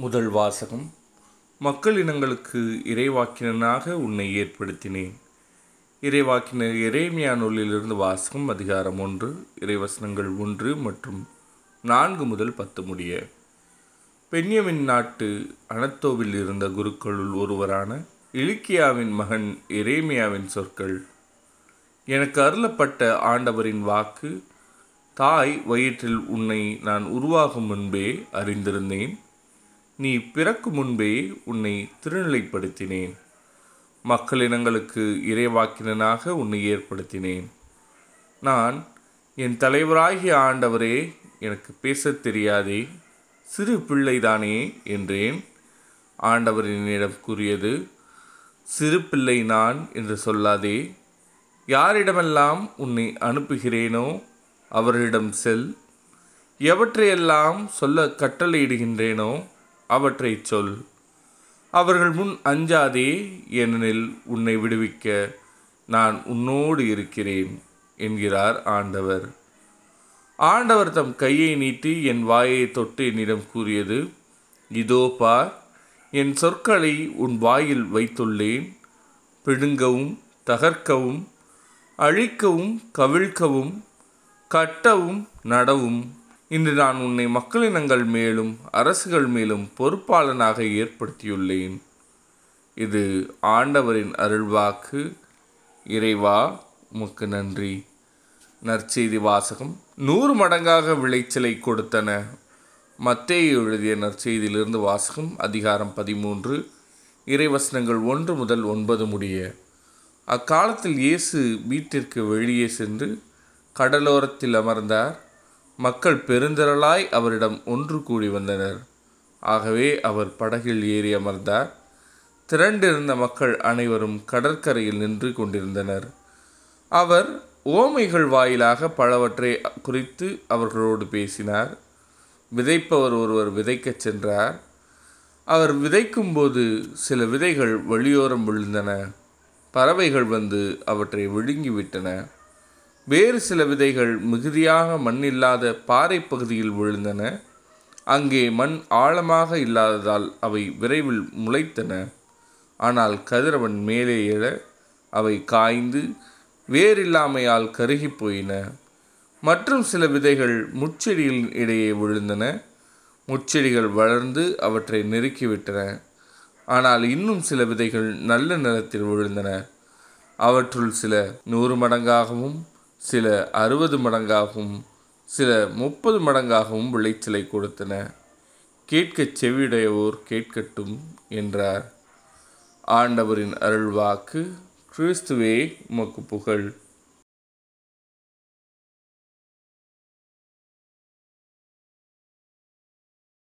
முதல் வாசகம். மக்கள் இனங்களுக்கு இறைவாக்கினனாக உன்னை ஏற்படுத்தினேன். இறைவாக்கினர் இறைமையா நூலிலிருந்து வாசகம் அதிகாரம் ஒன்று இறைவசனங்கள் ஒன்று மற்றும் நான்கு முதல் பத்து முடிய. பென்யமின் நாட்டு அனத்தோவில் இருந்த குருக்களுள் ஒருவரான இலிக்கியாவின் மகன் இறைமையாவின் சொற்கள் எனக்கு அருளப்பட்ட ஆண்டவரின் வாக்கு தாய் வயிற்றில் உன்னை நான் உருவாகும் முன்பே அறிந்திருந்தேன். நீ பிறக்கும் முன்பே உன்னை திருநிலைப்படுத்தினேன். மக்களினங்களுக்கு இறைவாக்கினனாக உன்னை ஏற்படுத்தினேன். நான் என் தலைவராகிய ஆண்டவரே எனக்கு பேசத் தெரியாதே சிறு பிள்ளைதானே என்றேன். ஆண்டவர் என்னிடம் கூறியது சிறு பிள்ளை நான் என்று சொல்லாதே யாரிடமெல்லாம் உன்னை அனுப்புகிறேனோ அவர்களிடம் செல். எவற்றையெல்லாம் சொல்ல கட்டளையிடுகின்றேனோ அவற்றைச் சொல். அவர்கள் முன் அஞ்சாதே ஏனெனில் உன்னை விடுவிக்க நான் உன்னோடு இருக்கிறேன் என்கிறார் ஆண்டவர். ஆண்டவர் தம் கையை நீட்டி என் வாயை தொட்டு என்னிடம் கூறியது இதோ பார் என் சொற்களை உன் வாயில் வைத்துள்ளேன். பிடுங்கவும் தகர்க்கவும் அழிக்கவும் கவிழ்க்கவும் கட்டவும் நடவும். இன்று நான் உன்னை மக்களினங்கள் மேலும் அரசுகள் மேலும் பொறுப்பாளனாக ஏற்படுத்தியுள்ளேன். இது ஆண்டவரின் அருள்வாக்கு. இறைவா உமக்கு நன்றி. நற்செய்தி வாசகம். நூறு மடங்காக விளைச்சலை கொடுத்தன. மத்தேயு எழுதிய நற்செய்தியிலிருந்து வாசகம் அதிகாரம் பதிமூன்று. இறைவசனங்கள் ஒன்று முதல் ஒன்பது முடிய. அக்காலத்தில் இயேசு வீட்டிற்கு வெளியே சென்று கடலோரத்தில் அமர்ந்தார். மக்கள் பெருந்திரளாய் அவரிடம் ஒன்று கூடி வந்தனர். ஆகவே அவர் படகில் ஏறி அமர்ந்தார். திரண்டிருந்த மக்கள் அனைவரும் கடற்கரையில் நின்று கொண்டிருந்தனர். அவர் ஓமைகள் வாயிலாக பலவற்றை குறித்து அவர்களோடு பேசினார். விதைப்பவர் ஒருவர் விதைக்கச் சென்றார். அவர் விதைக்கும்போது சில விதைகள் வழியோரம் விழுந்தன. பறவைகள் வந்து அவற்றை விழுங்கிவிட்டன. வேறு சில விதைகள் மிகுதியாக மண் இல்லாத பாறை பகுதியில் விழுந்தன. அங்கே மண் ஆழமாக இல்லாததால் அவை விரைவில் முளைத்தன. ஆனால் கதிரவன் மேலே எழ அவை காய்ந்து வேறில்லாமையால் கருகி போயின. மற்றும் சில விதைகள் முச்செடிகளின் இடையே விழுந்தன. முச்செடிகள் வளர்ந்து அவற்றை நெருக்கிவிட்டன. ஆனால் இன்னும் சில விதைகள் நல்ல நிலத்தில் விழுந்தன. அவற்றுள் சில நூறு மடங்காகவும் சில அறுபது மடங்காகவும் சில முப்பது மடங்காகவும் விளைச்சலை கொடுத்தன. கேட்க செவியுடையோர் கேட்கட்டும் என்றார். ஆண்டவரின் அருள்வாக்கு கிறிஸ்துவே உமக்கு புகழ்.